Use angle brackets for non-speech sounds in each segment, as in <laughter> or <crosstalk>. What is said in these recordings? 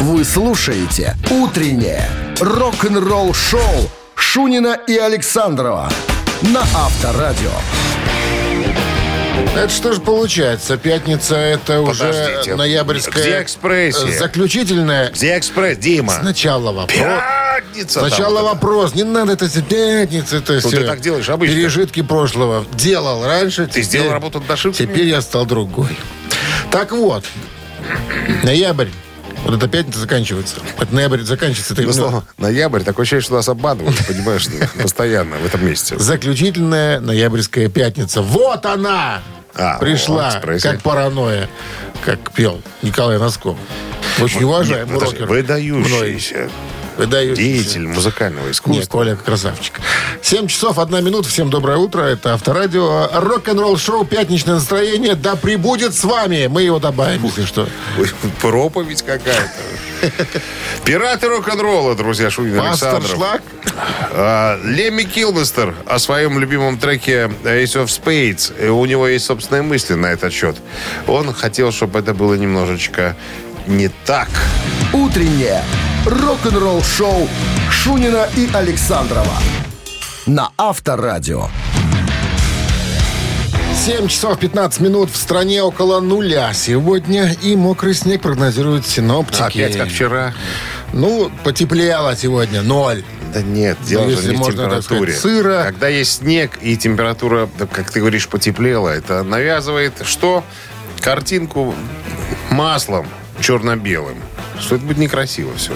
Вы слушаете «Утреннее рок-н-ролл-шоу» Шунина и Александрова на Авторадио. Это что же получается? Пятница это уже Подождите. ноябрьская... Где экспрессия? Заключительная. Где экспресс, Дима? Сначала вопрос. Пятница. Сначала вопрос. Не надо это пятница. Это Ну, все ты так делаешь обычно. Пережитки прошлого. Делал раньше. Ты сделал работу над ошибками? Теперь я стал другой. Так вот. Ноябрь. Вот эта пятница заканчивается. Это ноябрь заканчивается. Это Ну, слово, ноябрь, такое ощущение, что нас обманывают, понимаешь, постоянно в этом месте. Заключительная ноябрьская пятница. Вот она! А, Пришла, вот, как паранойя, как пел Николай Носков. Очень уважаемый рокер. Выдающийся Мной выдающийся. деятель музыкального Не, искусства. Коля красавчик. 7 часов 1 минута. Всем доброе утро. Это Авторадио. Рок-н-ролл шоу «Пятничное настроение». Да прибудет с вами. Мы его добавим, если что. Ой, Проповедь какая-то. Пираты рок-н-ролла, друзья, Шунин Пастор Александров. Шлак. А, Лемми Килмистер о своем любимом треке Ace of Spades. У него есть собственные мысли на этот счет. Он хотел, чтобы это было немножечко не так. «Утреннее рок-н-ролл-шоу» Шунина и Александрова на Авторадио. 7 часов 15 минут в стране около нуля сегодня. И мокрый снег прогнозируют синоптики. Опять как вчера. Ну, потеплело сегодня. Ноль. Да нет, дело Ну, же не в температуре. сказать, сыро. Когда есть снег и температура, как ты говоришь, потеплела, это навязывает что? Картинку маслом черно-белым. Что это будет некрасиво все.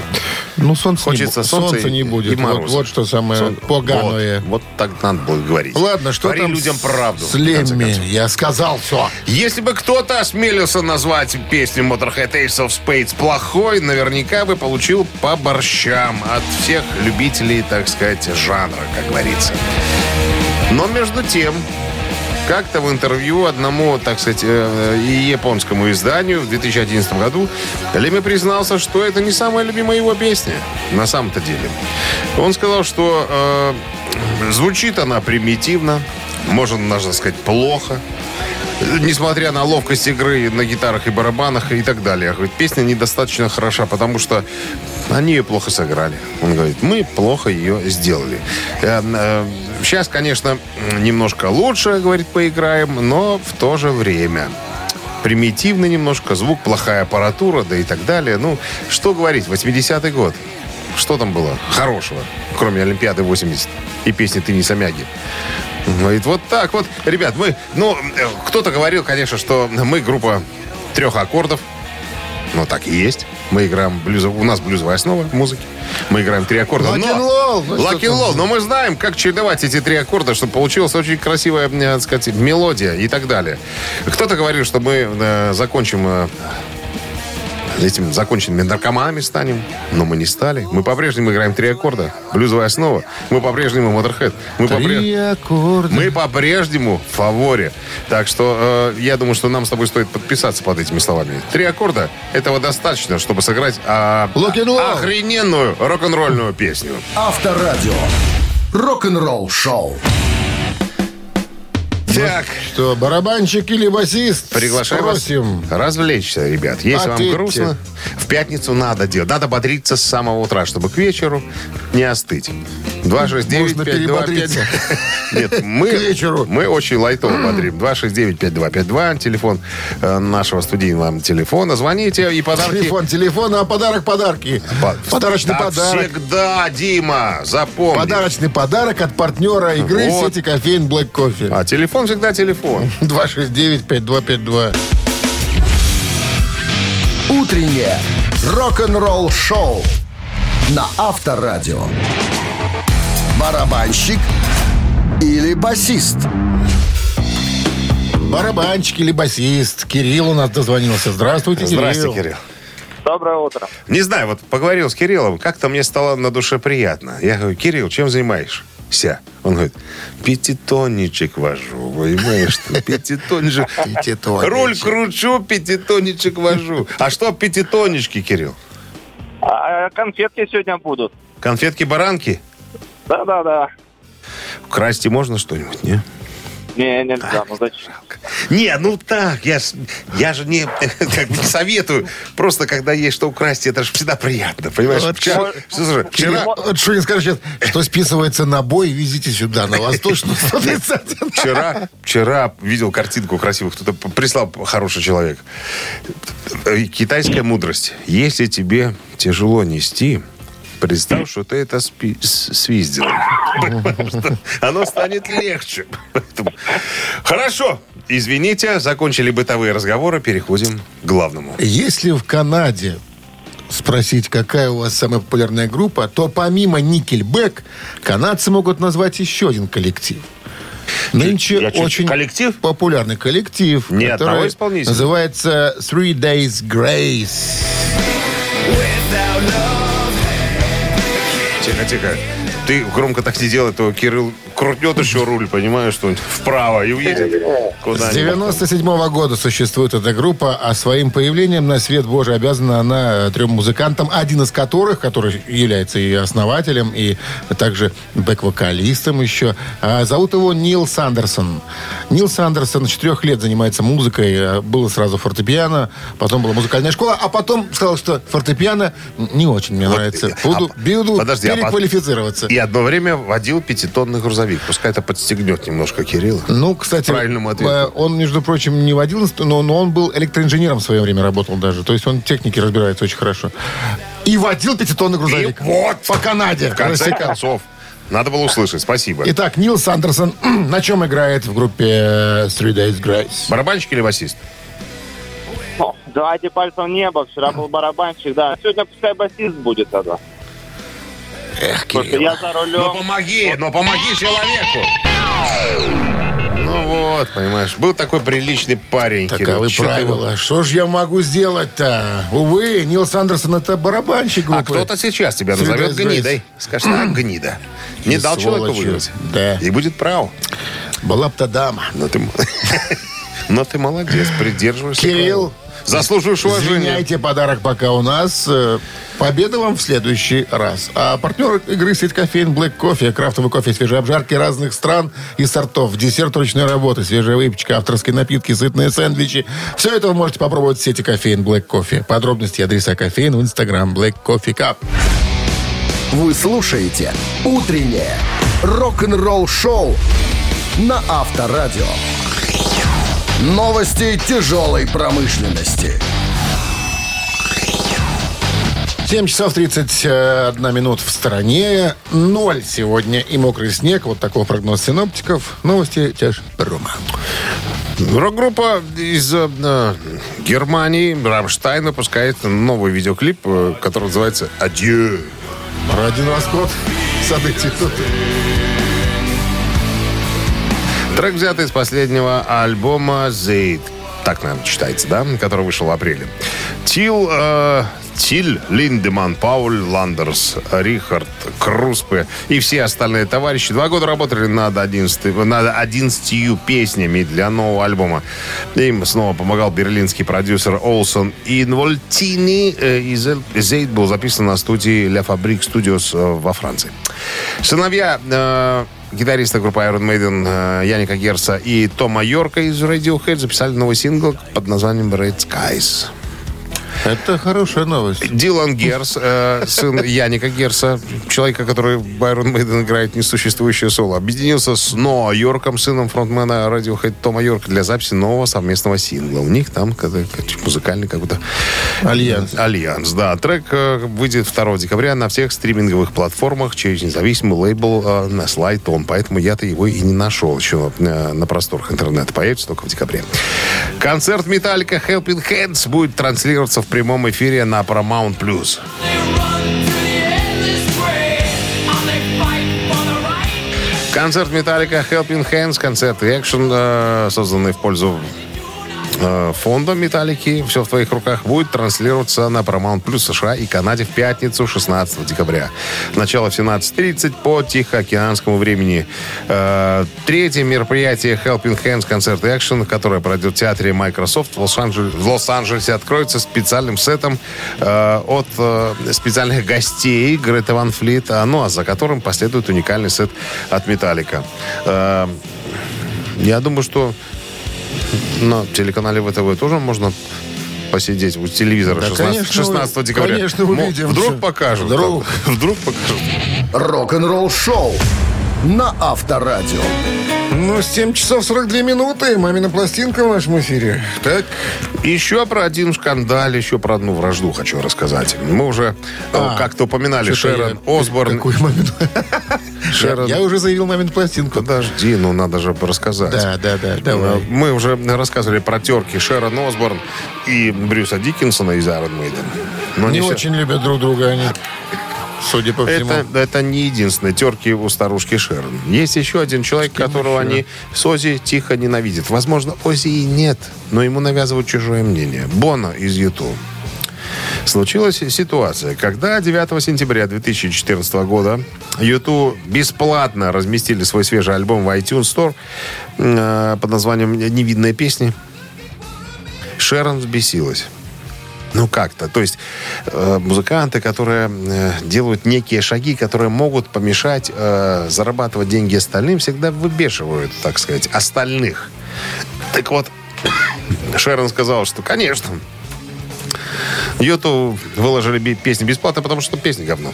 Ну, солнца, Хочется не, солнца, солнца не будет. и вот, мороза. вот что самое Сон- поганое. Вот, вот так надо было говорить. Ладно, что Говори там людям правду. С Лемми? Я сказал все. Если бы кто-то осмелился назвать песню Motorhead Ace of Spades плохой, наверняка бы получил по борщам от всех любителей, так сказать, жанра, как говорится. Но между тем, как-то в интервью одному, так сказать, э, и японскому изданию в 2011 году Леми признался, что это не самая любимая его песня на самом-то деле. Он сказал, что э, звучит она примитивно, можно даже сказать плохо, несмотря на ловкость игры на гитарах и барабанах и так далее. Песня недостаточно хороша, потому что они ее плохо сыграли. Он говорит, мы плохо ее сделали. Сейчас, конечно, немножко лучше, говорит, поиграем, но в то же время примитивно немножко, звук, плохая аппаратура, да и так далее. Ну, что говорить, 80-й год. Что там было хорошего, кроме Олимпиады 80 и песни «Ты не Самяги»? Говорит, вот так вот. Ребят, мы, ну, э, кто-то говорил, конечно, что мы группа трех аккордов. Ну, так и есть. Мы играем блюз... У нас блюзовая основа музыки. Мы играем три аккорда. Лак но- н лол, ну, что Лак н там? лол. Но мы знаем, как чередовать эти три аккорда, чтобы получилась очень красивая, э, так сказать, мелодия и так далее. Кто-то говорил, что мы э, закончим э, этим законченными наркоманами станем, но мы не стали. Мы по-прежнему играем три аккорда, блюзовая основа. Мы по-прежнему Motorhead. Мы попре- Три аккорда. мы по-прежнему в фаворе. Так что э, я думаю, что нам с тобой стоит подписаться под этими словами. Три аккорда этого достаточно, чтобы сыграть roll. охрененную рок-н-ролльную песню. Авторадио. Рок-н-ролл-шоу. Так, Что, барабанщик или басист? приглашаю вас Спросим. развлечься, ребят. Если вам Ответьте. грустно, в пятницу надо делать. Надо бодриться с самого утра, чтобы к вечеру не остыть. 269 Можно перебодриться. Нет, <laughs> мы, вечеру. мы очень лайтово <clears throat> бодрим. 269-5252, телефон э, нашего студийного телефона. Звоните и подарки... Телефон, телефон, а подарок подарки. По- Подарочный Так подарок. всегда, Дима, запомни. Подарочный подарок от партнера игры Вот. сети кофеин Black Coffee. А телефон всегда телефон. <laughs> 269-5252. Утреннее рок-н-ролл-шоу на Авторадио. Барабанщик или басист? Барабанщик или басист. Кирилл у нас дозвонился. Здравствуйте, Кирилл. Здрасте, Кирилл. Доброе утро. Не знаю, вот поговорил с Кириллом, как-то мне стало на душе приятно. Я говорю, Кирилл, чем занимаешься? Он говорит, пятитонничек вожу, понимаешь? что Пятитонничек. Руль кручу, пятитонничек вожу. А что пятитоннички, Кирилл? А конфетки сегодня будут. Конфетки-баранки? Да-да-да. Красти можно что-нибудь, не? Не, нельзя, ну зачем? Не, ну так, я, ж- я же не, <laughs> как бы не советую. Просто когда есть что украсть, это же всегда приятно, понимаешь? Вот Вчера, слушай, вчера, Вот что не скажешь сейчас, что списывается на бой, везите сюда, на Восточную <laughs> 131. вчера, вчера видел картинку красивую, кто-то прислал хороший человек. Китайская мудрость. Если тебе тяжело нести, представь, что ты это спи- с- свиздил. Оно станет легче. Поэтому- Хорошо. Извините, закончили бытовые разговоры, переходим к главному. Если в Канаде спросить, какая у вас самая популярная группа, то помимо Никельбэк, канадцы могут назвать еще один коллектив. Нынче Я чуть- очень коллектив? популярный коллектив, Не который называется Three Days Grace. Тихо, тихо. Ты громко так не делай, то Кирилл крутнет еще руль, понимаешь, что вправо и уедет С куда-нибудь. 97 года существует эта группа, а своим появлением на свет Божий обязана она э, трем музыкантам, один из которых, который является и основателем, и также бэк-вокалистом еще. А Зовут его Нил Сандерсон. Нил Сандерсон с четырех лет занимается музыкой. Э, Было сразу фортепиано, потом была музыкальная школа, а потом сказал, что фортепиано не очень мне нравится. а- Буду, буду подожди, а переквалифицироваться. И одно время водил пятитонный грузовик. Пускай это подстегнет немножко Кирилла. Ну, кстати, Правильному ответу. э, он, между прочим, не водил, но, но он был электроинженером в свое время работал даже. То есть он в технике разбирается очень хорошо. И водил пятитонный грузовик. И вот. По Канаде. В конце Рассекал. концов. Надо было услышать. Спасибо. Итак, Нил Сандерсон <clears throat> на чем играет в группе э, Three Days Grace? Барабанщик или басист? Давайте пальцем в небо. Вчера был барабанщик, да. Сегодня пускай басист будет тогда. Эх, Кирилл. я за Ну рулем. помоги, ну помоги человеку. Ну вот, понимаешь, был такой приличный парень. Таковы ты правила. Что ж я могу сделать-то? Увы, Нил Сандерсон это барабанщик его- А группы. кто-то сейчас тебя Three назовет гнидой. Скажет, а, <clears throat> гнида. Не И дал человеку выиграть. Да. И будет прав. Была б то дама. Но ты, <laughs> но ты молодец, придерживаешься. Кирилл. Заслуживаешь уважения. Извиняйте, подарок пока у нас. Э, Победа вам в следующий раз. А партнер игры сеть кофеин Black Кофе. Крафтовый кофе, свежие обжарки разных стран и сортов. Десерт ручной работы, свежая выпечка, авторские напитки, сытные сэндвичи. Все это вы можете попробовать в сети кофеин Black Кофе. Подробности и адреса кофеин в инстаграм Black Coffee Cup. Вы слушаете «Утреннее рок-н-ролл-шоу» на Авторадио. Новости тяжелой промышленности. 7 часов 31 минут в стороне. Ноль сегодня и мокрый снег. Вот такой прогноз синоптиков. Новости тяж Рома. Рок-группа из э, э, Германии, Рамштайн, выпускает новый видеоклип, э, который называется «Адью». Один расход. Событий тут. Трек взят из последнего альбома «Зейд». Так, наверное, читается, да? Который вышел в апреле. Тил, э, Тиль, Линдеман, Пауль, Ландерс, Рихард, Круспе и все остальные товарищи два года работали над 11, над 11 песнями для нового альбома. Им снова помогал берлинский продюсер Олсон Инвольтини. Э, и «Зел- «Зейд» был записан на студии «Ля Фабрик Studios» э, во Франции. Сыновья э, гитариста группы Iron Maiden э, Яника Герса и Тома Йорка из Radiohead записали новый сингл под названием Red Skies. Это хорошая новость. Дилан Герс, э, сын Яника Герса, человека, который Iron Maiden играет несуществующее соло, объединился с Ноа Йорком, сыном фронтмена Radiohead Тома Йорка, для записи нового совместного сингла. У них там какой-то музыкальный какой-то Альянс. Альянс, да. Трек э, выйдет 2 декабря на всех стриминговых платформах через независимый лейбл э, на Слайтон. Поэтому я-то его и не нашел еще э, на просторах интернета. Появится только в декабре. Концерт Металлика Helping Hands будет транслироваться в прямом эфире на Paramount+. Plus. Концерт Металлика Helping Hands, концерт экшен, э, созданный в пользу фонда Металлики «Все в твоих руках» будет транслироваться на Paramount Plus США и Канаде в пятницу 16 декабря. Начало в 17.30 по Тихоокеанскому времени. Э, Третье мероприятие Helping Hands концерт экшен, которое пройдет в театре Microsoft в Лос-Анджелесе, откроется специальным сетом э, от э, специальных гостей Грета Ван Флит, а, ну а за которым последует уникальный сет от Металлика. Э, Я думаю, что на телеканале ВТВ тоже можно посидеть у телевизора Да, 16, конечно, 16 вы- декабря. конечно, увидим. Вдруг покажут. Вдруг. там. <laughs> Вдруг покажут. Рок-н-ролл шоу на Авторадио. Ну, 7 часов 42 минуты. Мамина пластинка в нашем эфире. Так, Еще про один шкандаль, еще про одну вражду хочу рассказать. Мы уже э, А, как-то упоминали Шерон я- Осборн. Какую мамину? <laughs> Шерон- Я уже заявил мамину пластинку. Подожди, ну надо же рассказать. Да, да, да, давай. Мы уже рассказывали про терки Шерон Осборн и Брюса Диккенсона из Iron Maiden. Но Не все- очень любят друг друга они. Судя по всему. Это, это не единственные терки у старушки Шерон. Есть еще один человек, которого они с Ози тихо ненавидят. Возможно, Ози и нет, но ему навязывают чужое мнение. Бона из Юту. Случилась ситуация, когда 9 сентября 2014 года Юту бесплатно разместили свой свежий альбом в iTunes Store э, под названием «Невидные песни». Шерон взбесилась. Ну как-то. То есть э, музыканты, которые э, делают некие шаги, которые могут помешать э, зарабатывать деньги остальным, всегда выбешивают, так сказать, остальных. Так вот, Шерон сказал, что, конечно, Юту выложили песни бесплатно, потому что песни говно.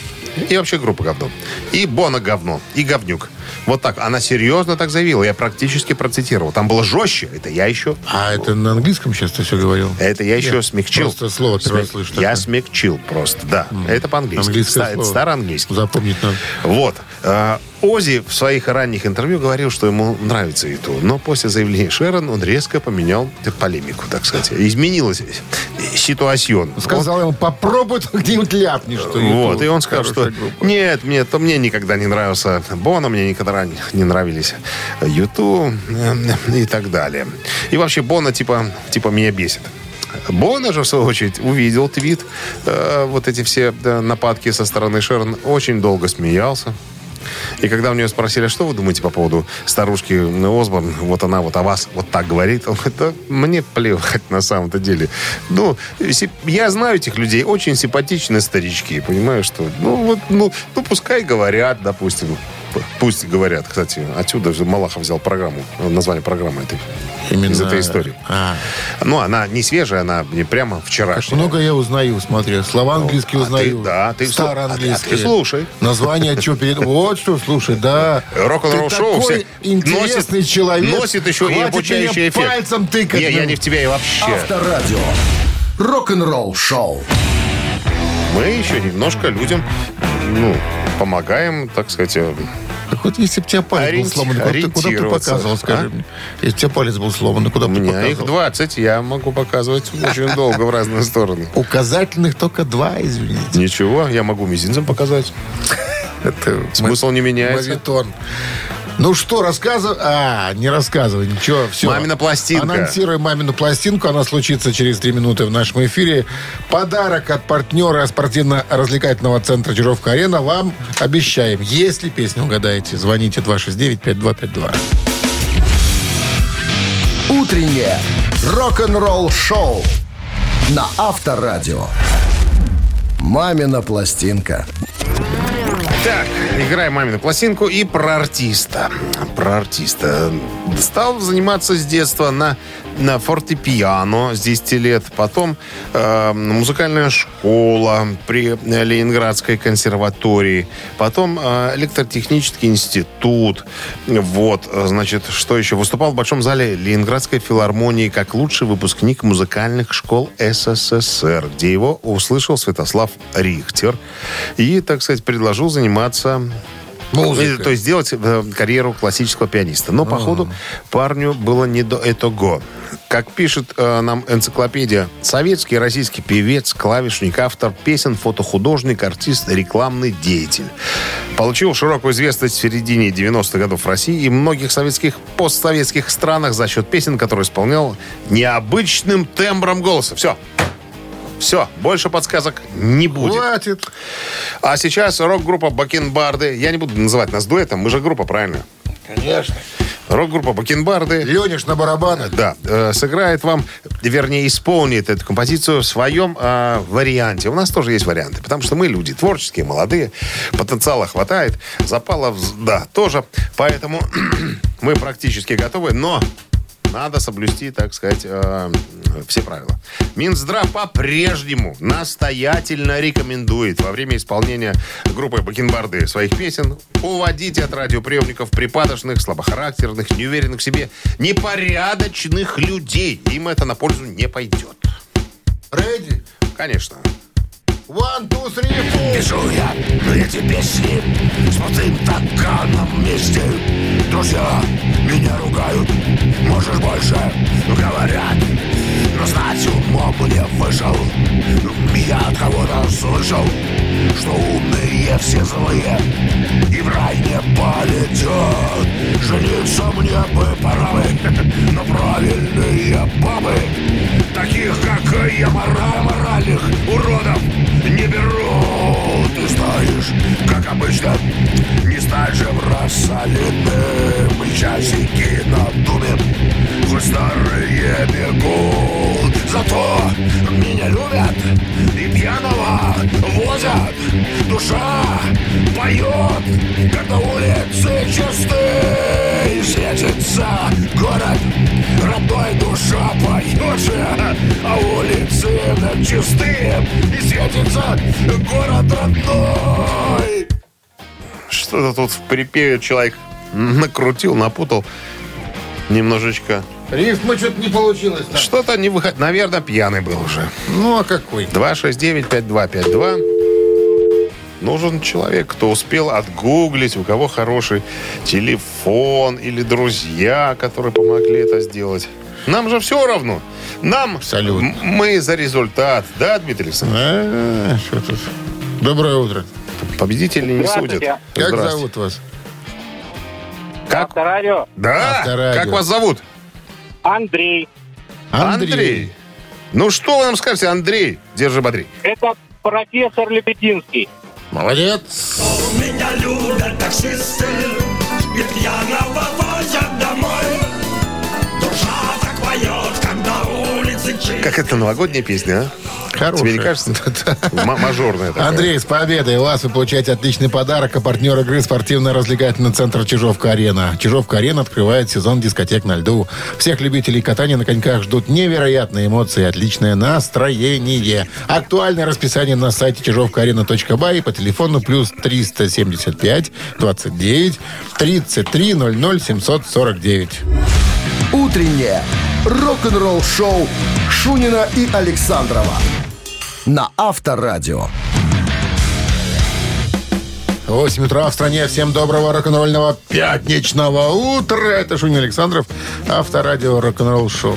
И вообще группа говно. И Бона говно. И говнюк. Вот так. Она серьезно так заявила. Я практически процитировал. Там было жестче. Это я еще А это на английском сейчас ты все говорил? это я еще смягчил. просто слово первый раз Смяг- слышу Я смягчил просто, да. Это по-английски. Английское Ста- слово. староанглийский. Запомнить надо. Вот. А, Ози в своих ранних интервью говорил, что ему нравится Юту. Но после заявления Шерон он резко поменял полемику, так сказать. Изменилась ситуацион. Сказал ему, попробуй где-нибудь ляпни, что Вот, YouTube и он сказал, что группа. нет, мне, то мне никогда не нравился Бона, мне никогда не нравились Юту э, и так далее. И вообще Бона типа, типа меня бесит. Бона же, в свою очередь, увидел твит, э, вот эти все да, нападки со стороны Шерон, очень долго смеялся. И когда у нее спросили, что вы думаете по поводу старушки Осборн, вот она вот о вас вот так говорит, он говорит, да мне плевать на самом-то деле. Ну, я знаю этих людей, очень симпатичные старички, понимаю, что, ну, вот, ну, ну, пускай говорят, допустим, пусть говорят. Кстати, отсюда же Малахов взял программу, название программы этой, Именно- из этой истории. А, Ну, она не свежая, она не прямо как вчерашняя. много я узнаю, смотри. Слова английские а узнаю. ты- да, ты Староанглийские. а ты слушай. Название что перед... Вот что, слушай, да. Рок-н-ролл шоу все интересный носит, человек. Носит еще и Хватит обучающий меня эффект. пальцем тыкать. Не, я ну. не в тебя и вообще. Авторадио. Рок-н-ролл шоу. Мы еще немножко людям, ну, помогаем, так сказать, Так вот, если бы у тебя палец был Ориенти- сломан, куда ты, куда ты показывал, скажи А? мне? Если у тебя палец был сломан, куда у ты меня их показывал? 20, я могу показывать очень долго в разные стороны. <laughs> Указательных только два, извините. Ничего, я могу мизинцем показать. Это Смысл не меняется. Мавитон. Ну что, рассказывай. А, не рассказывай, ничего, все. Мамина пластинка. Анонсируем мамину пластинку. Она случится через три минуты в нашем эфире. Подарок от партнера спортивно-развлекательного центра Чижовка-Арена вам обещаем. Если песню угадаете, звоните 269-5252. Утреннее рок-н-ролл шоу на Авторадио. Мамина пластинка. Так, играем мамину пластинку и про артиста. Про артиста. Стал заниматься с детства на, на фортепиано с 10 лет. Потом э, музыкальная школа при Ленинградской консерватории. Потом э, электротехнический институт. Вот, значит, что еще? Выступал в Большом зале Ленинградской филармонии как лучший выпускник музыкальных школ СССР, где его услышал Святослав Рихтер. И, так сказать, предложил заниматься Музыкой. Э, То есть сделать э, карьеру классического пианиста. Но, походу, парню было не до этого. Как пишет э, нам энциклопедия, советский российский певец, клавишник, автор песен, фотохудожник, артист, рекламный деятель. Получил широкую известность в середине 90-х годов в России и многих советских, постсоветских странах за счет песен, которые исполнял необычным тембром голоса. Все. Все, больше подсказок не будет. Хватит. А сейчас рок-группа Бакенбарды. Я не буду называть нас дуэтом, мы же группа, правильно? Конечно. Рок-группа Бакенбарды. Лениш на барабанах. Да, э, сыграет вам, вернее, исполнит эту композицию в своем э, варианте. У нас тоже есть варианты, потому что мы люди творческие, молодые, потенциала хватает, запалов, да, тоже. Поэтому <clears throat> мы практически готовы, но надо соблюсти, так сказать, э, все правила. Минздрав по-прежнему настоятельно рекомендует во время исполнения группы Бакенбарды своих песен уводить от радиоприемников припадочных, слабохарактерных, неуверенных в себе, непорядочных людей. Им это на пользу не пойдет. Ready? Конечно. One, two, three, four. Пишу я эти песни с пустым стаканом вместе. Друзья меня ругают, можешь больше говорят Но знать умом мне вышел. Я от кого-то слышал Что умные все злые И в рай не полетят. Жениться мне бы пора бы Но правильные бабы Таких, как я, мора моральных уродов не берут Ты знаешь, как обычно Не стать же в раз солидным И часики на думе. Хоть старые бегут Зато меня любят И пьяного возят. Душа поет Когда улицы чисты светится город Родной душа поет же А улицы чистые И светится город родной Что-то тут в припеве человек накрутил, напутал немножечко. Рифма что-то не получилось. там. Что-то не выходит. Наверное, пьяный был уже. Ну, а какой? 269-5252. Нужен человек, кто успел отгуглить, у кого хороший телефон или друзья, которые помогли это сделать. Нам же все равно. Нам Абсолютно. мы за результат. Да, Дмитрий Александрович? А, что тут? Доброе утро. Победителей не судят. Как зовут вас? Как? Авторадио. Да. Авторадио. Как вас зовут? Андрей. Ну что вы нам скажете, Андрей? Держи, бодрей. Это профессор Лебединский. Молодец. Меня любят таксисты И пьяного Как это новогодняя песня, а? Хорошая. Тебе не кажется? <laughs> Мажорная такая. Андрей, с победой вас вы получаете отличный подарок. А партнер игры спортивно-развлекательный центр Чижовка-Арена. Чижовка-Арена открывает сезон дискотек на льду. Всех любителей катания на коньках ждут невероятные эмоции и отличное настроение. Актуальное расписание на сайте чижовкаарена.бай и по телефону плюс 375 29 33 00 749. Утреннее рок-н-ролл-шоу Шунина и Александрова на Авторадио. 8 утра в стране. Всем доброго рок-н-ролльного пятничного утра. Это Шунин Александров, авторадио рок-н-ролл шоу.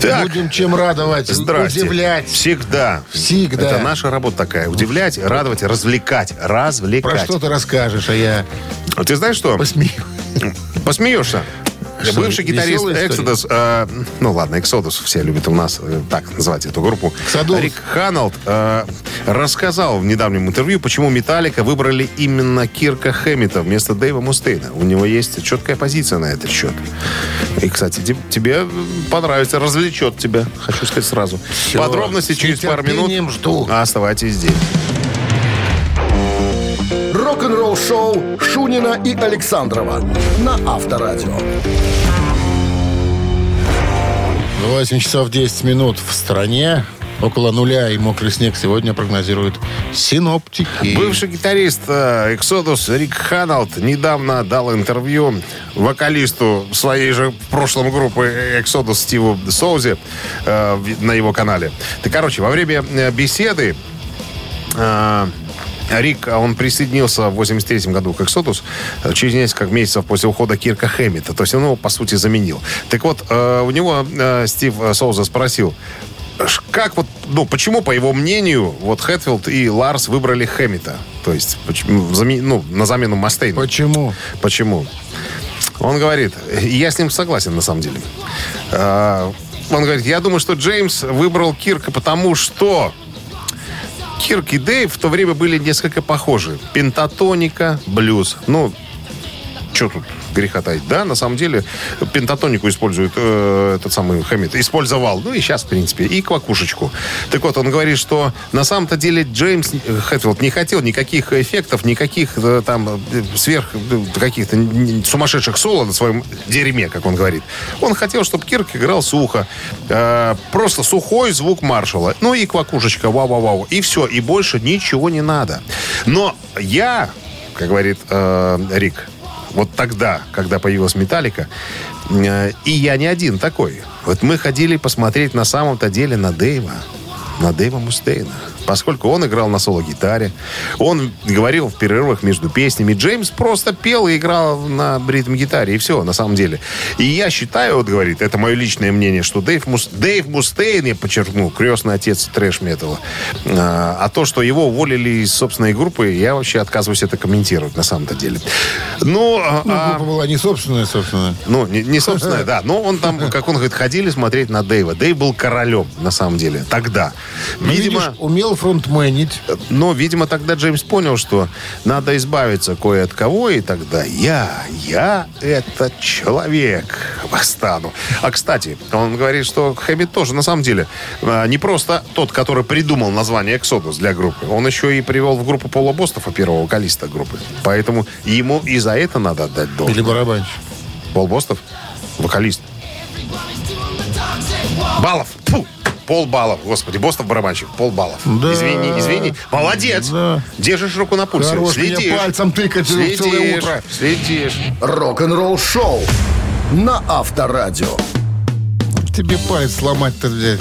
Так. Будем чем радовать, Здрасте. удивлять. Всегда. Всегда. Это наша работа такая. Удивлять, радовать, развлекать. Про Развлекать. что ты расскажешь, а я А Ты знаешь что? посмею. Посмеешься. Что, Бывший гитарист? Exodus, э, ну ладно, Exodus все любят у нас э, так называть эту группу. Exodus. Рик Ханалд э, рассказал в недавнем интервью, почему Металлика выбрали именно Кирка Хэммита вместо Дэйва Мустейна. У него есть четкая позиция на этот счет. И, кстати, те- тебе понравится, развлечет тебя, хочу сказать сразу. Всё, Подробности через пару минут. жду. Оставайтесь здесь. Рок-н-ролл-шоу Шунина и Александрова на Авторадио. 8 часов 10 минут в стране. Около нуля и мокрый снег сегодня прогнозируют синоптики. Бывший гитарист э, Exodus Рик Ханалд недавно дал интервью вокалисту своей же в прошлом группы Exodus Стиву Соузе э, на его канале. Так, короче, во время э, беседы э, Рик, а он присоединился в 83 году к Exodus э, через несколько месяцев после ухода Кирка Хэммита. То есть он его, по сути, заменил. Так вот, э, у него э, Стив Соуза спросил, как вот, ну, почему, по его мнению, вот Хэтфилд и Ларс выбрали Хэммита? То есть, почему, ну, на замену Мастейну. Почему? Почему? Он говорит, я с ним согласен на самом деле. Он говорит, я думаю, что Джеймс выбрал Кирка, потому что Кирк и Дэйв в то время были несколько похожи. Пентатоника, блюз. Ну, что тут греха таить. Да, на самом деле пентатонику использует э, этот самый Хэммит. Использовал, ну и сейчас, в принципе, и квакушечку. Так вот, он говорит, что на самом-то деле Джеймс Хэтфилд не хотел никаких эффектов, никаких э, там э, сверх э, каких-то сумасшедших соло на своем дерьме, как он говорит. Он хотел, чтобы Кирк играл сухо. Э, просто сухой звук маршала. Ну и квакушечка, вау-вау-вау. И все, и больше ничего не надо. Но я, как говорит э, Рик, вот тогда, когда появилась Металлика, э, и я не один такой. Вот мы ходили посмотреть на самом-то деле на Дэйва. На Дэйва Мустейна. Поскольку он играл на соло-гитаре, он говорил в перерывах между песнями. Джеймс просто пел и играл на ритм-гитаре, и все, на самом деле. И я считаю, вот говорит, это мое личное мнение, что Дэйв, Мус... Дэйв Мустейн, я подчеркну, крестный отец трэш-металла. А, а то, что его уволили из собственной группы, я вообще отказываюсь это комментировать, на самом-то деле. Ну, а- Ну, а- группа была не собственная, собственно. ну, не, не собственно, да. Но он там, как он говорит, ходили смотреть на Дэйва. Дэйв был королем, на самом деле, тогда. Видимо, видишь, умел фронтменить. но, видимо, тогда Джеймс понял, что надо избавиться кое от кого, и тогда я, я этот человек восстану. А, кстати, он говорит, что Хэммит тоже, на самом деле, а, не просто тот, который придумал название Exodus для группы. Он еще и привел в группу Пола Бостова, первого вокалиста группы. Поэтому ему и за это надо отдать должное. Или барабанщик. Пол Бостов? Вокалист. Баллов. Фу. Пол баллов. Господи, Бостов барабанщик. Пол баллов. Да. Извини, извини. Молодец. Да. Держишь руку на пульсе. Хорош меня Следишь. пальцем тыкать целое Следишь. утро. Следишь. Рок-н-ролл шоу на Авторадио. Тебе палец сломать-то взять.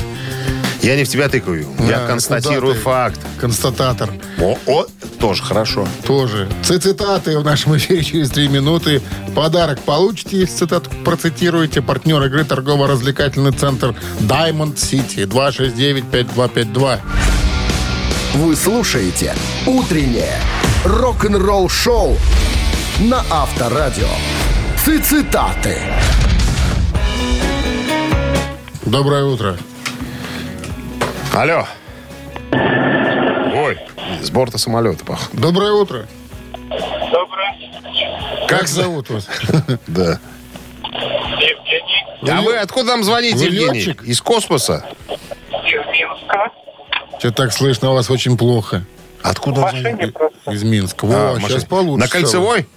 Я не в тебя тыкаю. Я Да, констатирую факт. Констататор. О, о, тоже хорошо. Тоже. Цитаты в нашем эфире через три минуты. Подарок получите, если цитату процитируете. Партнер игры торгово-развлекательный центр Diamond City 269-5252. Вы слушаете «Утреннее рок-н-ролл-шоу» на Авторадио. Цитаты. Доброе утро. Алло. Ой, с борта самолета, пах. Доброе утро. Доброе. Как зовут вас? <laughs> Да. Евгений А вы откуда нам звоните, Евгений? Из космоса? из Минска. Что так слышно, у вас очень плохо. Откуда В машине просто. Из Минска. Во, А, в сейчас получше. На кольцевой?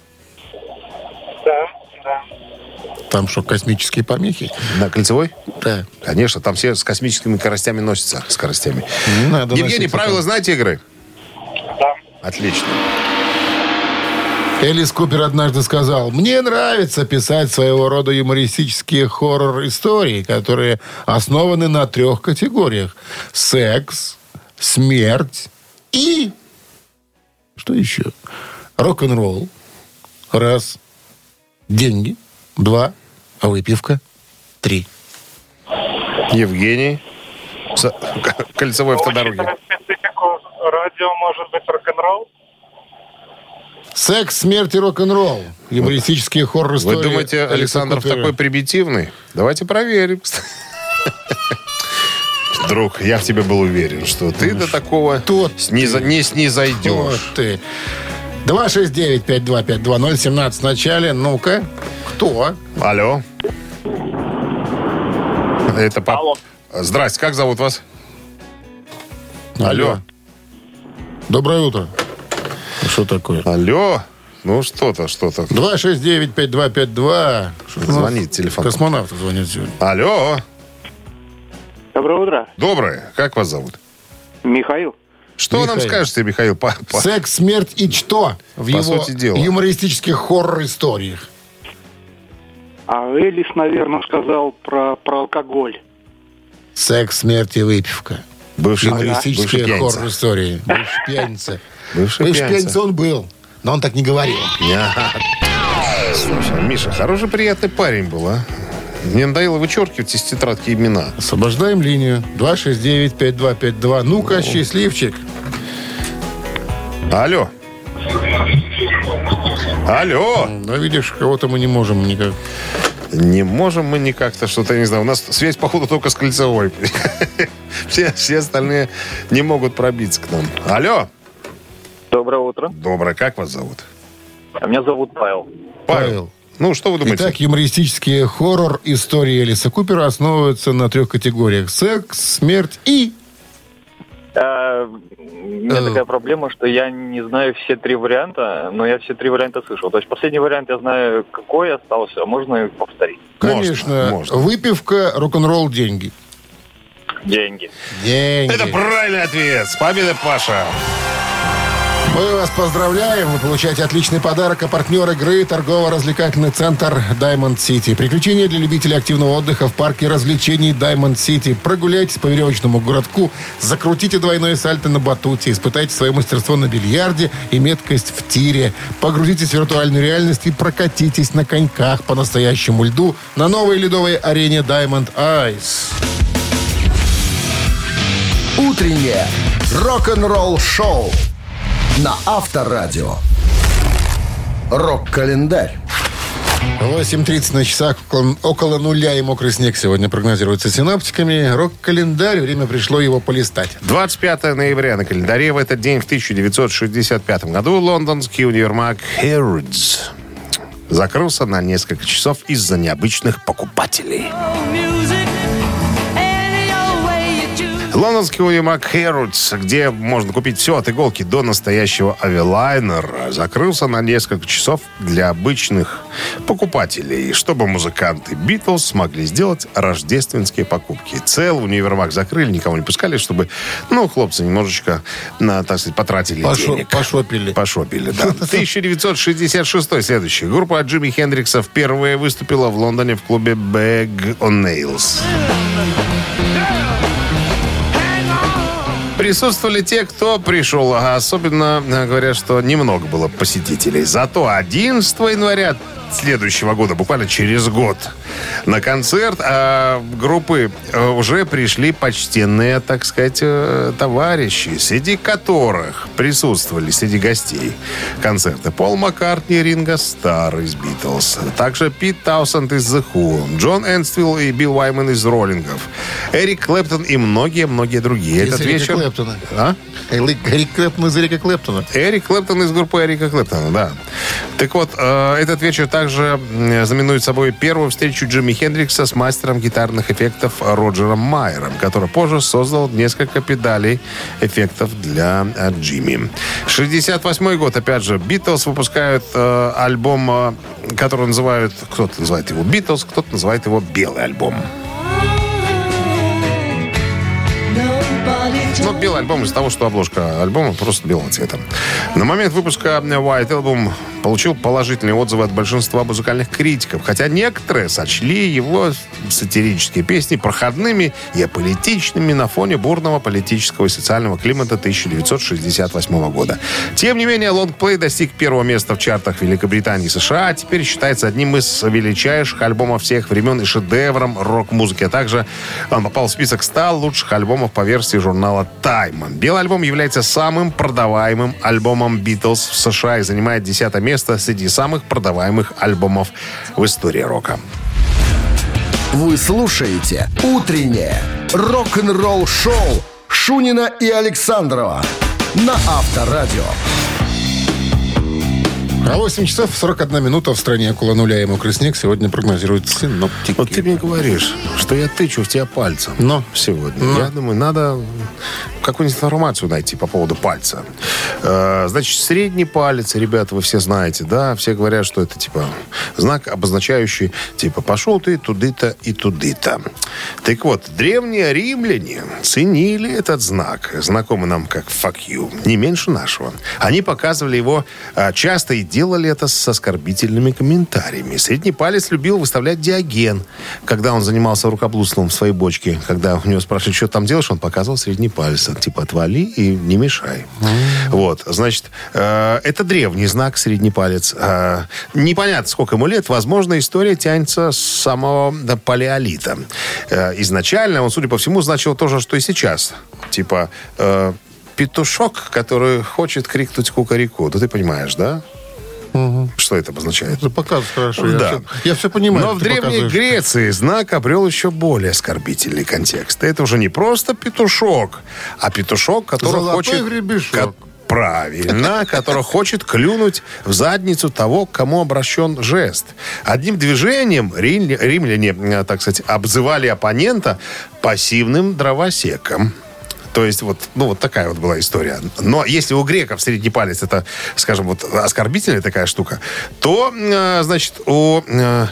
Там что, космические помехи? На кольцевой? Да. Конечно, там все с космическими скоростями носятся. Скоростями. Надо Евгений, правила это. знаете игры? Да. Отлично. Элис Купер однажды сказал, мне нравится писать своего рода юмористические хоррор-истории, которые основаны на трех категориях. Секс, смерть и... Что еще? Рок-н-ролл. Раз. Деньги. Два. А выпивка. Три. Евгений. С- <laughs> Кольцевой автодороги. Радио, может быть, рок-н-ролл? Секс, смерть и рок-н-ролл. Юмористические хоррор-истории. Вы думаете, Купера. такой примитивный? Давайте проверим. Друг, я в тебе был уверен, что ты до такого Тот ты. не Вот снизойдешь. ты. 269-5252-017 в начале. Ну-ка. Кто? Алло. Это пап. Алло. Здрасте, как зовут вас? Алло. Доброе утро. Что такое? Алло. Ну, что-то, что-то. 269-5252. Что у нас Звонит телефон. Космонавты звонят сегодня. Алло. Доброе утро. Доброе. Как вас зовут? Михаил. Что нам Михаил. скажете, Михаил? по- по- Секс, смерть и что? В По его сути дела. юмористических хоррор-историях. А Элис, наверное, сказал про, про алкоголь. Секс, смерть и выпивка. Бывший, Юмористические бывший пьяница. хоррор-истории. Бывший <laughs> пьяница. Бывший Бывший пьяница. пьяница он был. Но он так не говорил. Слушай, Миша, хороший приятный парень был, а? Мне надоело вычеркивать из тетрадки имена. Освобождаем линию. 269-5252. Ну-ка, счастливчик. Алло. Алло. Ну, видишь, кого-то мы не можем никак. Не можем мы никак-то что-то, не знаю. У нас связь, походу, только с кольцевой. <laughs> Все, все остальные не могут пробиться к нам. Алло. Доброе утро. Доброе. Как вас зовут? Меня зовут Павел. Павел. Ну, что вы думаете? Итак, юмористический хоррор истории Элиса Купера основывается на трех категориях. Секс, смерть и... Э, У меня Э. такая проблема, что я не знаю все три варианта, но я все три варианта слышал. То есть последний вариант я знаю, какой остался, а можно повторить. Конечно, можно. выпивка, рок-н-ролл, деньги. Деньги. Деньги. Это правильный ответ. С победой, Паша. Мы вас поздравляем. Вы получаете отличный подарок. А партнер игры – торгово-развлекательный центр Diamond City. Приключения для любителей активного отдыха в парке развлечений Diamond City. Прогуляйтесь по веревочному городку, закрутите двойное сальто на батуте, испытайте свое мастерство на бильярде и меткость в тире. Погрузитесь в виртуальную реальность и прокатитесь на коньках по настоящему льду на новой ледовой арене Diamond Ice. Утреннее рок-н-ролл-шоу на Авторадио. Рок-календарь. 8.30 на часах, около, около нуля и мокрый снег сегодня прогнозируется синаптиками. Рок-календарь, время пришло его полистать. 25 ноября на календаре в этот день в 1965 году лондонский универмаг Harrods закрылся на несколько часов из-за необычных покупателей. Лондонский универмаг Harrods, где можно купить все от иголки до настоящего авиалайнера, закрылся на несколько часов для обычных покупателей, чтобы музыканты Битлз смогли сделать рождественские покупки. Целый универмаг закрыли, никого не пускали, чтобы, ну, хлопцы немножечко, на, так сказать, потратили Пошо- денег. пошопили. Пошопили, да. <laughs> 1966 следующий. Группа Джимми Хендрикса впервые выступила в Лондоне в клубе Bag on Nails. Присутствовали те, кто пришел, а особенно э, говорят, что немного было посетителей. Зато 11 января следующего года, буквально через год, на концерт а, группы э, уже пришли почтенные, так сказать, э, товарищи, среди которых присутствовали среди гостей концерта Пол Маккартни, Ринго Стар из Битлз, также Пит Таусенд из The Who, Джон Энствилл и Билл Уайман из Роллингов, Эрик Клэптон и многие-многие другие. Этот Эрика вечер... Клэптона. А? Эрик Клэптон из Эрика Клэптона. Эрик Клэптон из группы Эрика Клэптона, да. Так вот, э, этот вечер также знаменует собой первую встречу Джимми Хендрикса с мастером гитарных эффектов Роджером Майером, который позже создал несколько педалей эффектов для э, Джимми. 68 год, опять же, Битлз выпускают э, альбом, который называют, кто-то называет его Битлз, кто-то называет его Белый альбом. Ну, белый альбом из-за того, что обложка альбома просто белого цвета. На момент выпуска White Album получил положительные отзывы от большинства музыкальных критиков, хотя некоторые сочли его сатирические песни проходными и аполитичными на фоне бурного политического и социального климата 1968 года. Тем не менее, лонгплей достиг первого места в чартах Великобритании и США, а теперь считается одним из величайших альбомов всех времен и шедевром рок-музыки. А также он попал в список 100 лучших альбомов по версии журнала Time. Белый альбом является самым продаваемым альбомом Битлз в США и занимает 10 место среди самых продаваемых альбомов в истории рока. Вы слушаете «Утреннее рок-н-ролл-шоу» Шунина и Александрова на Авторадио. А 8 часов 41 минута в стране около нуля и мокрый снег сегодня прогнозируют синоптики. Вот ты мне говоришь, что я тычу в тебя пальцем Но. сегодня. Но. Я думаю, надо какую-нибудь информацию найти по поводу пальца. Э, значит, средний палец, ребята, вы все знаете, да? Все говорят, что это, типа, знак, обозначающий, типа, пошел ты туды-то и туды-то. Так вот, древние римляне ценили этот знак, знакомый нам как «fuck you», не меньше нашего. Они показывали его а, часто и делали это с оскорбительными комментариями. Средний палец любил выставлять Диоген, когда он занимался рукоблудством в своей бочке. Когда у него спрашивали, что там делаешь, он показывал средний палец. Типа, отвали и не мешай. Вот, значит, э, это древний знак, средний палец. Э, непонятно, сколько ему лет. Возможно, история тянется с самого да, палеолита. Э, изначально он, судя по всему, значил то же, что и сейчас. Типа, э, петушок, который хочет крикнуть кукареку. Да ты понимаешь, да? Что это обозначает? Это показывает хорошо. Я, Да. все, я все понимаю. Но в Древней показываешь. Греции знак обрел еще более оскорбительный контекст. Это уже не просто петушок, а петушок, который Золотой хочет... гребешок. Правильно, который хочет клюнуть в задницу того, к кому обращен жест. Одним движением рим- римляне, э, так сказать, обзывали оппонента пассивным дровосеком. То есть вот, ну, вот такая вот была история. Но если у греков средний палец это, скажем, вот оскорбительная такая штука, то, э, значит, у, э,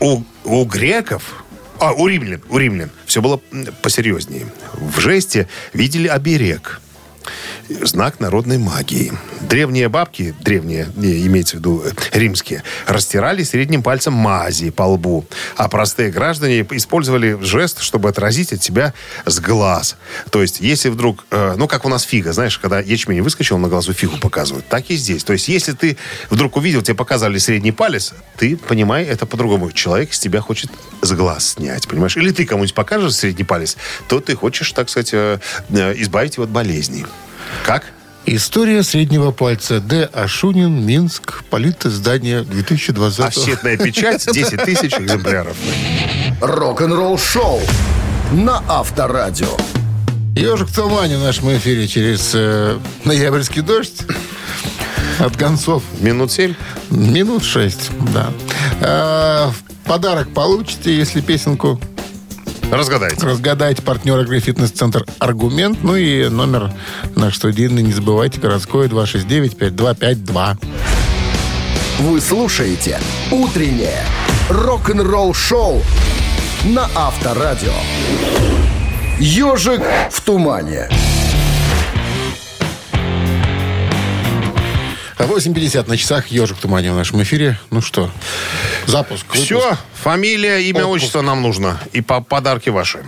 у, у греков, а, у римлян, у римлян все было посерьезнее. В жесте видели оберег. Знак народной магии. Древние бабки, древние, имеется в виду э, римские, растирали средним пальцем мази по лбу, а простые граждане использовали жест, чтобы отразить от себя с глаз. То есть, если вдруг, э, ну, как у нас фига, знаешь, когда ячмень выскочил, на глазу фигу показывают, так и здесь. То есть, если ты вдруг увидел, тебе показали средний палец, ты, понимай, это по-другому. Человек с тебя хочет с глаз снять, понимаешь? Или ты кому-нибудь покажешь средний палец, то ты хочешь, так сказать, э, избавить его от болезней. Как? История среднего пальца. Д. Ашунин, Минск, политиздание 2020. Офсетная печать, <laughs> 10 тысяч экземпляров. Рок-н-ролл шоу на Авторадио. Ежик в тумане в нашем эфире через э, ноябрьский дождь. От концов Минут 7. минут шесть, да. В подарок получите, если песенку Разгадайте. разгадаете. Партнер игры «Фитнес-центр Аргумент». Ну и номер наш студийный, не забывайте, городской 269-5252. Вы слушаете «Утреннее рок-н-ролл-шоу» на Авторадио. «Ежик в тумане». 8.50 на часах «Ежик тумане» в нашем эфире. Ну что, запуск. выпуск. Все, фамилия, имя, Отпуск. отчество нам нужно. И по подарки ваши.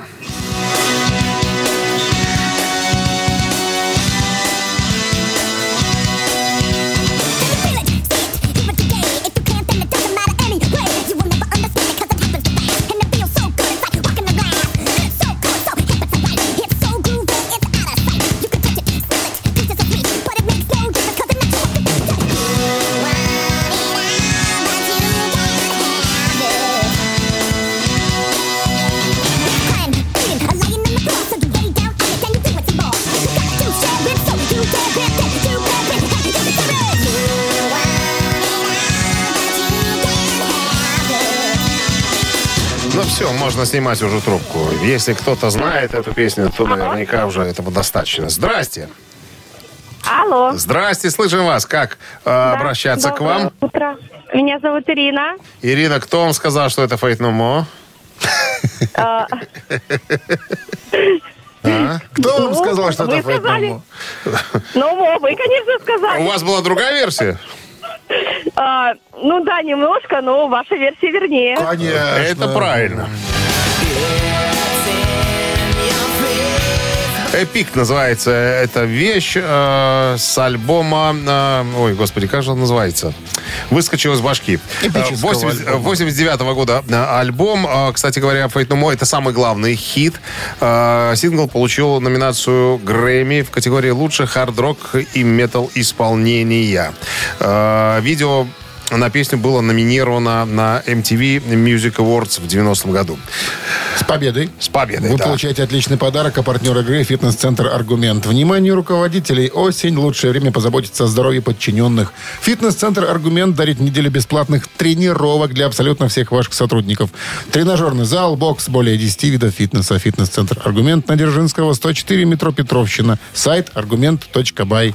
Снимать уже трубку. Если кто-то знает эту песню, то наверняка уже этого достаточно. Здрасте. Алло. Здрасте, слышим вас. Как э, обращаться к вам? Утро. Меня зовут Ирина. Ирина, кто вам сказал, что это Фейт No More? А, Кто вам Ну, сказал, что это сказали. Мамо? Ну, вы, конечно, У сказали. вас была другая версия? А, ну да, немножко, но ваша версия вернее. Конечно. Это правильно. Эпик называется эта вещь э, с альбома... э, ой, господи, как же он называется? Выскочил из башки. Эпического 80 альбома. 89 года э, альбом. Э, Кстати говоря, Fate No More это самый главный хит. Э, Сингл получил номинацию Грэмми в категории «Лучше хард-рок и метал исполнения». Э, Видео на песню было номинировано на MTV Music Awards в 90-м году. С победой. С победой, Вы да. получаете отличный подарок, а партнер игры «Фитнес-центр Аргумент». Внимание руководителей! Осень – лучшее время позаботиться о здоровье подчиненных. «Фитнес-центр Аргумент» дарит неделю бесплатных тренировок для абсолютно всех ваших сотрудников. Тренажерный зал, бокс, более 10 видов фитнеса. «Фитнес-центр Аргумент» на Дзержинского, 104, метро Петровщина. Сайт аргумент.бай.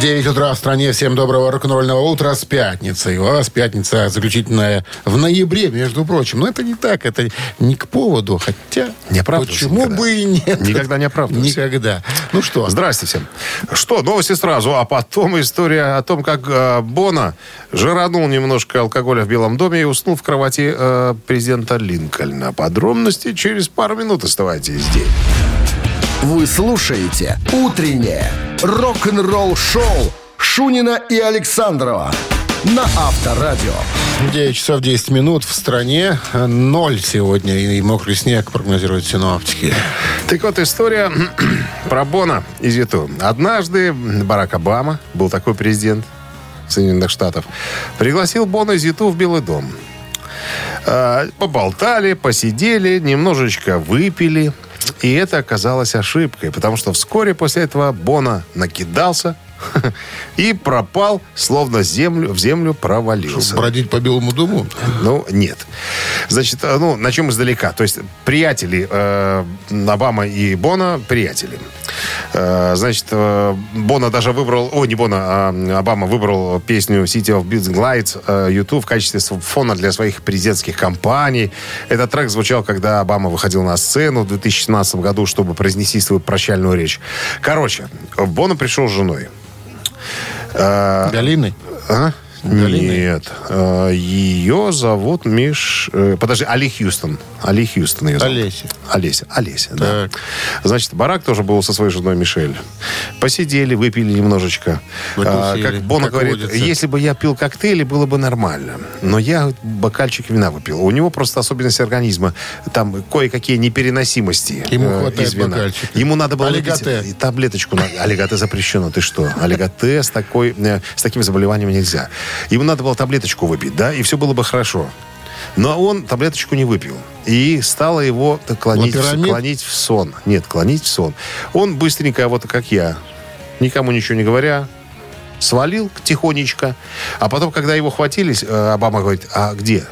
9 утра в стране. Всем доброго рок-н-ролльного утра с пятницей. У вас пятница заключительная в ноябре, между прочим. Но это не так, это не к поводу. Хотя, Не почему никогда. бы и нет? Никогда не оправдывайся. Никогда. Ну что, Здрасте всем. Что, новости сразу, а потом история о том, как э, Бона жиранул немножко алкоголя в Белом доме и уснул в кровати э, президента Линкольна. Подробности через пару минут оставайтесь здесь. Вы слушаете «Утреннее рок-н-ролл-шоу» Шунина и Александрова на Авторадио. 9 часов 10 минут в стране. Ноль сегодня. И мокрый снег прогнозируют синоптики. Так вот, история <clears throat> про Бона из Юту. Однажды Барак Обама, был такой президент, Соединенных Штатов, пригласил Бона и Зиту в Белый дом. А, Поболтали, посидели, немножечко выпили. И это оказалось ошибкой, потому что вскоре после этого Бона накидался <laughs> и пропал, словно землю, в землю провалился. Бродить по Белому дому? Ну, нет. Значит, э, ну, начнем издалека. То есть, приятели э, Обама и Бона, приятели. Э, значит, э, Бона даже выбрал, о, не Бона, а Обама выбрал песню City of Building Lights э, YouTube в качестве фона для своих президентских кампаний. Этот трек звучал, когда Обама выходил на сцену в 2017 году, чтобы произнести свою прощальную речь. Короче, Бона пришел с женой. Галиной? а? Галиной? Нет. Э, Ее зовут Миш... э, Подожди, Али Хьюстон. Али Хьюстон ее зовут. Олеся. Олеся. Олеся, да. Значит, Барак тоже был со своей женой Мишель. Посидели, выпили немножечко. А, как Бона как говорит, водится. если бы я пил коктейли, было бы нормально. Но я бокальчик вина выпил. У него просто особенность организма. Там кое-какие непереносимости Ему э, хватает из вина. бокальчика. Ему надо было Олиготе. выпить таблеточку. Олиготе запрещено. Ты что? Олиготе с, такой, э, с таким заболеванием нельзя. Ему надо было таблеточку выпить, да, и все было бы хорошо. Но он таблеточку не выпил. И стало его клонить, Лапирамид? клонить в сон. Нет, клонить в сон. Он быстренько, вот как я, никому ничего не говоря, свалил тихонечко. А потом, когда его хватились, э, Обама говорит, а где?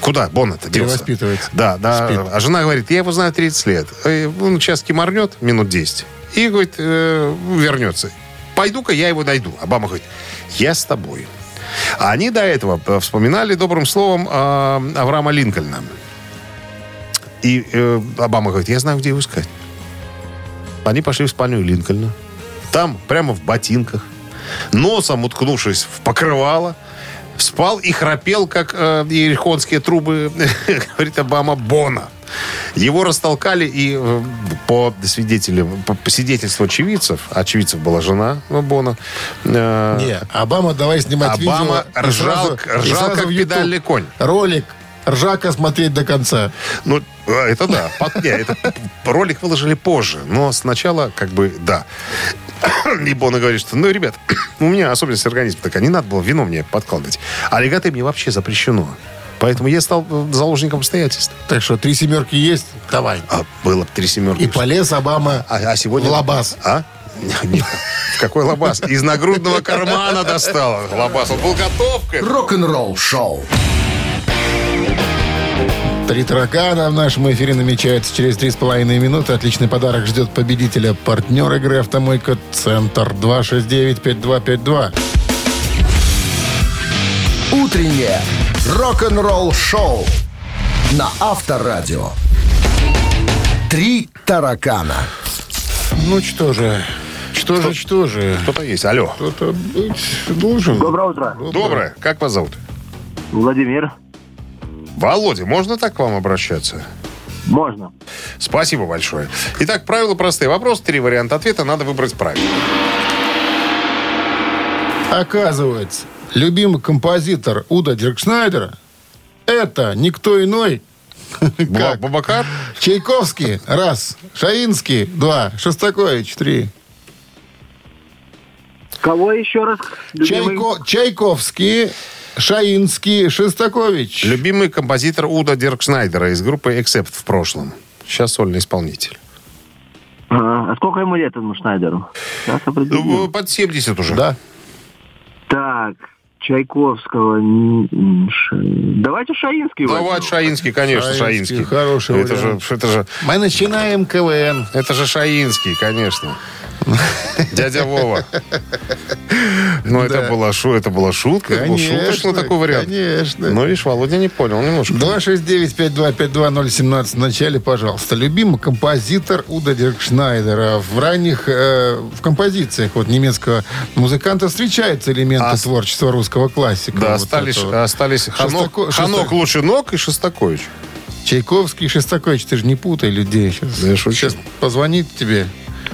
Куда Боннет делся? Перевоспитывается. Да, да. Спит. А жена говорит, я его знаю 30 лет. Э, Он сейчас киморнет минут 10. И, говорит, э, вернется. Пойду-ка я его найду. Обама говорит, я с тобой. А они до этого э, вспоминали добрым словом э, Авраама Линкольна. И э, Обама говорит, я знаю, где его искать. Они пошли в спальню Линкольна. Там, прямо в ботинках, носом уткнувшись в покрывало, спал и храпел, как э, иерихонские трубы, <laughs> говорит Обама, Бона. Его растолкали, и э, по свидетелям, по, по свидетельству очевидцев, очевидцев была жена Бона, э, Не, Обама давай снимать Обама видео. и ржал, сразу- и ржал сразу как в YouTube. педальный конь. Ролик «Ржака» смотреть до конца. Ну, э, это да. Под- не, это ролик выложили позже, но сначала как бы да. <coughs> И Бона говорит, что, ну, ребят, <coughs> у меня особенность организма такая, не надо было вино мне подкладывать. А легаты мне вообще запрещено. Поэтому я стал э, заложником обстоятельств. Так что три семерки есть? Давай. А было бы три семерки. И полез Обама А, а сегодня... в лабаз. А? <laughs> Нет. Какой лабаз? Из нагрудного кармана достал лабаз. Он был готов к этому. Рок-н-ролл шоу. Три таракана в нашем эфире намечается через три с половиной минуты. Отличный подарок ждет победителя. Партнер игры «Автомойка Центр» 269-5252. Утреннее рок-н-ролл шоу на Авторадио. Три таракана. Ну что же, что же, что же. Кто-то есть. Алло. Кто-то быть должен. Доброе утро. Доброе. Как вас зовут? Владимир. Володя, можно так к вам обращаться? Можно. Спасибо большое. Итак, правила простые. Вопрос, три варианта ответа. Надо выбрать правильно. Оказывается, любимый композитор Уда Диркшнайдера это никто иной, <laughs> как Бабакар? Чайковский, раз, Шаинский, два, Шостакович, три. Кого еще раз? Чайко- Чайковский, Шаинский, Шостакович. Любимый композитор Уда Диркшнайдера из группы Accept в прошлом. Сейчас сольный исполнитель. А, а сколько ему лет этому Шнайдеру? Сейчас определим. Ну, Под 70 уже. Да. Так, Чайковского. Давайте Шаинский. Давай возьмем. Шаинский, конечно, Шаинский, Шаинский. хороший это же, вариант. это же, Мы начинаем КВН. это же Шаинский, конечно. <laughs> Дядя Вова. Ну, это, была, шу, это была шутка. это был шуточный такой вариант. Конечно. Ну, видишь, Володя не понял немножко. 269-5252-017 в начале, пожалуйста. Любимый композитор Уда Диркшнайдера. В ранних э, в композициях вот немецкого музыканта встречаются элементы А- творчества русского классика. Да, Вот остались, этого. остались Ханок, Ханок лучше ног и Шостакович. Чайковский и Шостакович, ты же не путай людей сейчас. Да. Сейчас позвонит тебе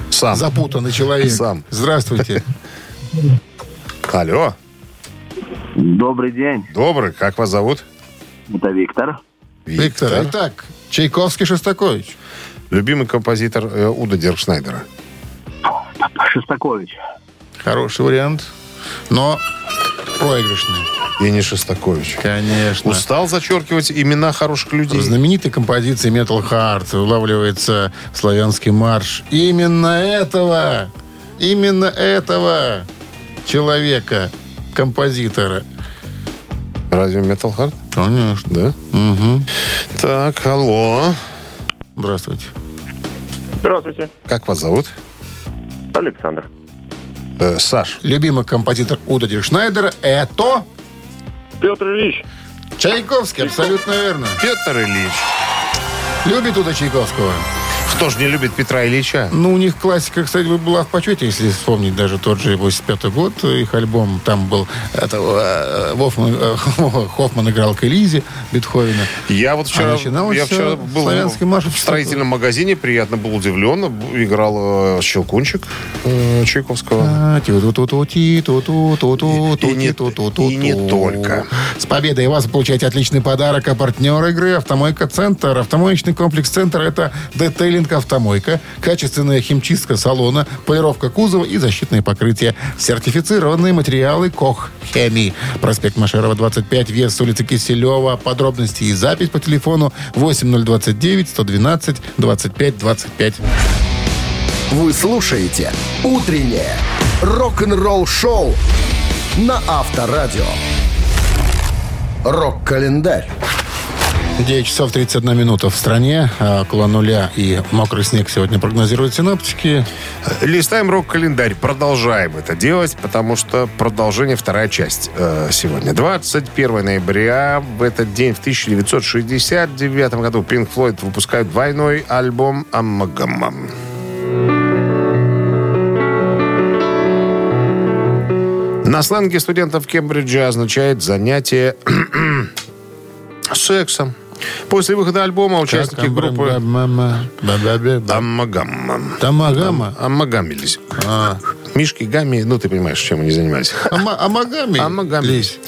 Сам. запутанный человек. Сам. Здравствуйте. <laughs> Алло, Добрый день. добрый, как вас зовут? Это Виктор. Виктор. Итак, Чайковский, Шостакович. Любимый композитор э, Уда Диркшнайдера. Шостакович. Хороший вариант. Но проигрышный. И не Шостакович. Конечно. Устал зачеркивать имена хороших людей. В знаменитой композиции Metal Heart улавливается славянский марш. Именно этого, именно этого человека, композитора. Разве Metal Heart? Конечно. Да? Угу. Так, алло. Здравствуйте. Здравствуйте, Как вас зовут? Александр. Э, Саш. Любимый композитор Уда Шнайдера это Петр Ильич, Чайковский, абсолютно верно. Петр Ильич. Любит Уда Чайковского? Кто же не любит Петра Ильича? Ну, у них классика, кстати, была в почете, если вспомнить даже тот же 85 год, их альбом. Там был это, э, Хоффман, э, Хоффман играл к Элизе Бетховена. Я вот вчера, А я вчера был славянский марш. в строительном магазине, приятно был удивлен. Играл э, Щелкунчик э, Чайковского. А, И не- только. С победой вас получаете отличный подарок. А партнер игры «Автомойка Центр». Автомоечный комплекс «Центр» — это детейлинг «Автомойка», качественная химчистка салона, полировка кузова и защитные покрытия. Сертифицированные материалы «Кох Хемии». Проспект Машерова, 25, вес улицы Киселева. Подробности и запись по телефону 8029 112 25 25. Вы слушаете «Утреннее рок-н-ролл-шоу» на Авторадио. Рок-календарь. 9 часов 31 минута в стране. а Около нуля и мокрый снег сегодня прогнозируют синоптики. Листаем рок-календарь. Продолжаем это делать, потому что продолжение вторая часть э, сегодня. 21 ноября. В этот день, в 1969 году, Floyd выпускают двойной альбом «Амагама». На сленге студентов Кембриджа означает занятие <clears throat> сексом. После выхода альбома участники группы «Амагама» Тамагама. Амагамились. А, Мишки, Гамми, ну, ты понимаешь, чем они занимались. Ама- Амагами. Амагамились.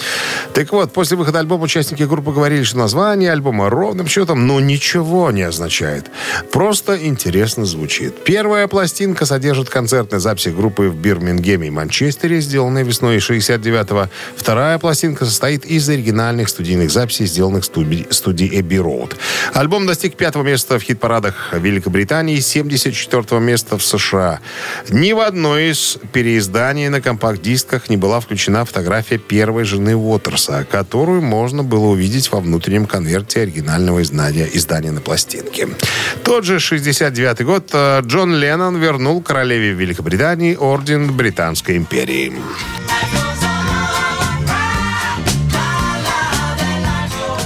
Так вот, после выхода альбома участники группы говорили, что название альбома ровным счетом, но ничего не означает. Просто интересно звучит. Первая пластинка содержит концертные записи группы в Бирмингеме и Манчестере, сделанные весной 69-го. Вторая пластинка состоит из оригинальных студийных записей, сделанных в студии, студии Эбби Роуд. Альбом достиг пятого места в хит-парадах Великобритании и 74 места в США. Ни в одной из переизданий на компакт-дисках не была включена фотография первой жены Уотерса, которую можно было увидеть во внутреннем конверте оригинального издания, издания на пластинке. Тот же 69 год э, Джон Леннон вернул королеве Великобритании орден Британской империи.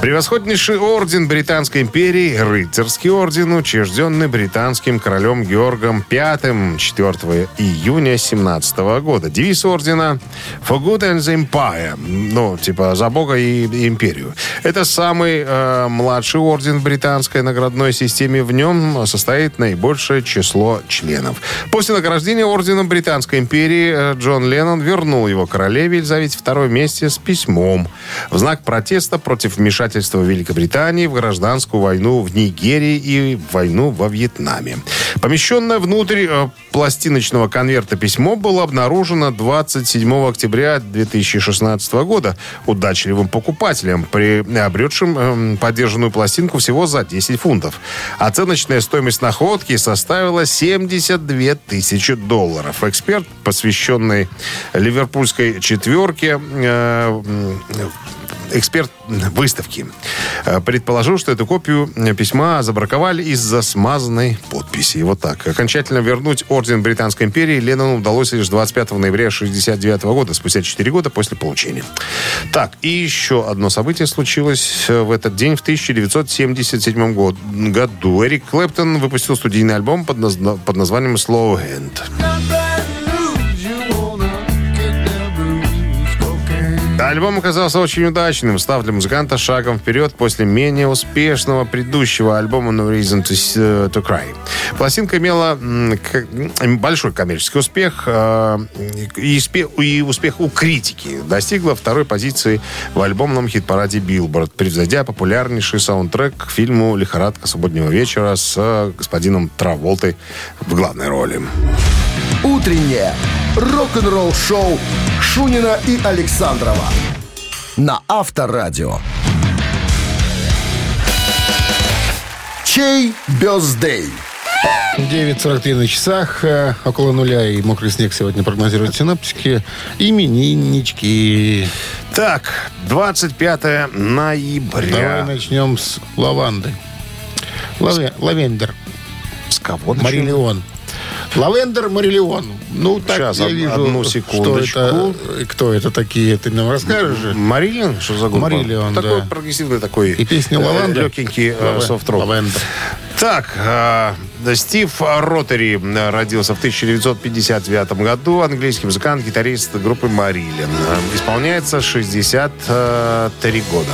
Превосходнейший орден Британской империи, рыцарский орден, учрежденный британским королем Георгом V 4 июня 17 года. Девиз ордена «For good and the empire», ну, типа «За Бога и империю». Это самый э, младший орден британской наградной системе. В нем состоит наибольшее число членов. После награждения орденом Британской империи э, Джон Леннон вернул его королеве Елизавете II вместе с письмом в знак протеста против вмешательства Великобритании в гражданскую войну в Нигерии и войну во Вьетнаме. Помещенное внутрь э, пластиночного конверта письмо было обнаружено 27 октября 2016 года удачливым покупателем, приобретшим эм, подержанную пластинку всего за 10 фунтов. Оценочная стоимость находки составила 72 тысячи долларов. Эксперт, посвященный ливерпульской четверке, э, эксперт выставки э, предположил, что эту копию письма забраковали из-за смазанной подписи. Вот так. Окончательно вернуть орден Британской империи Леннону удалось лишь 25 ноября 1969 года, спустя 4 года после получения. Так, и еще одно событие случилось э, в этот день, в 1977 год- году. Эрик Клэптон выпустил студийный альбом под, назна- под названием «Slow Hand». Альбом оказался очень удачным, став для музыканта шагом вперед после менее успешного предыдущего альбома No Reason to, S- to Cry. Пластинка имела большой коммерческий успех э, и, спе- и успех у критики. Достигла второй позиции в альбомном хит-параде Billboard, превзойдя популярнейший саундтрек к фильму «Лихорадка субботнего вечера» с э, господином Траволтой в главной роли. Утреннее рок-н-ролл-шоу Шунина и Александрова на Авторадио. Чей бездей? 9.43 на часах, э, около нуля и мокрый снег сегодня прогнозируют синаптики. Имениннички. Так, 25 ноября. Давай начнем с лаванды. Lave- Lavender. С кого начнем? Marillion. Lavender Marillion. Ну, так Сейчас, я од- вижу, одну что секундочку. это, э, кто это такие, ты нам расскажешь же? Marillion? Что за группа? Марилион, Такой да. прогрессивный такой. И песня э, «Лаванда»? Легенький э, софт-рок. Lavender. Так, э, Стив Ротери родился в 1959 году. Английский музыкант, гитарист группы Marillion. Исполняется 63 года.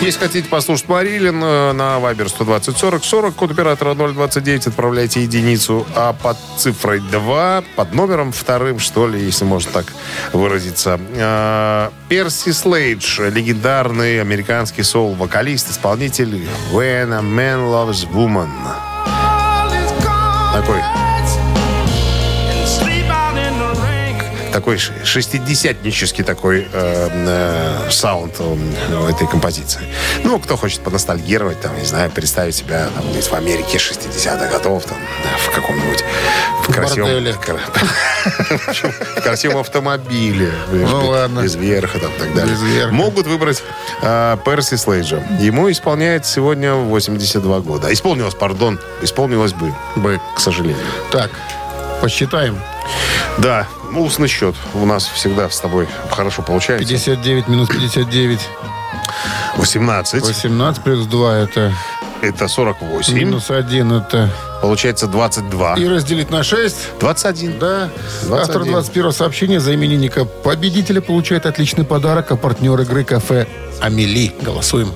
Если хотите послушать Марилин, э, на Вайбер 120 40 40, код оператора 029, отправляйте единицу, а под цифрой 2, под номером вторым, что ли, если можно так выразиться. Э, Перси Слейдж, легендарный американский соул-вокалист, исполнитель When a Man Loves Woman. Такой шестидесятнический такой э, э, саунд у этой композиции. Ну, кто хочет поностальгировать, там, не знаю, представить себя там, в Америке 60-х годов, там, да, в каком-нибудь в красивом, <laughs> в красивом автомобиле. Ну, ладно. Без верха, там, и так далее. Могут выбрать э, Перси Слейджа. Ему исполняется сегодня 82 года. Исполнилось, пардон, исполнилось бы, бы, к сожалению. Так, посчитаем. Да, ну, устный счет у нас всегда с тобой хорошо получается. 59 минус 59. 18. 18 плюс 2 это Это 48. минус 1 это... Получается 22. И разделить на 6. 21. Да. 21. Автор 21 сообщения за именинника победителя получает отличный подарок, а партнер игры кафе «Амели». Голосуем.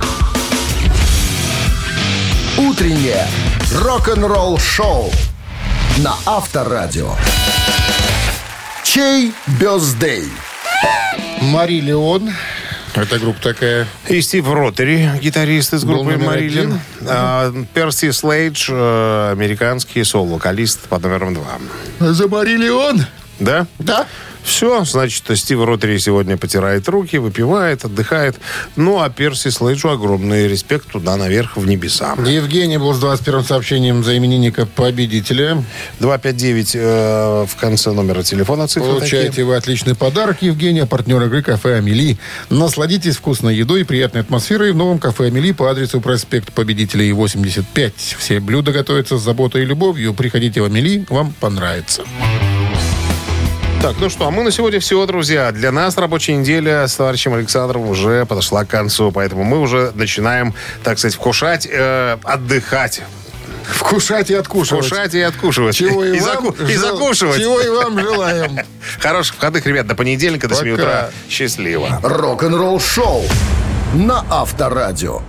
Утреннее рок-н-ролл-шоу на Авторадио. Чей бездей? Мари Леон. Это группа такая. И Стив Ротери, гитарист из группы Марилин. А, Перси Слейдж, э, американский соло-вокалист под номером 2. За Мари Леон? Да? Да. Все, значит, Стив Ротери сегодня потирает руки, выпивает, отдыхает. Ну, а Перси Слейджу огромный респект туда наверх, в небеса. Евгений был с 21 сообщением за именинника победителя. 259 э, в конце номера телефона цифры Получаете такие. вы отличный подарок, Евгений, а партнер игры кафе «Амели». Насладитесь вкусной едой и приятной атмосферой в новом кафе «Амели» по адресу проспект Победителей 85. Все блюда готовятся с заботой и любовью. Приходите в «Амели», вам понравится. Так, ну что, а мы на сегодня все, друзья. Для нас рабочая неделя с товарищем Александром уже подошла к концу, поэтому мы уже начинаем, так сказать, вкушать, э, отдыхать. Вкушать и откушивать. Вкушать и откушивать. Чего и, и, вам, заку- и жел- закушивать. Чего и вам желаем. <laughs> Хороших выходных, ребят, до понедельника, до 7 Пока. утра. Счастливо. Рок-н-ролл-шоу на Авторадио.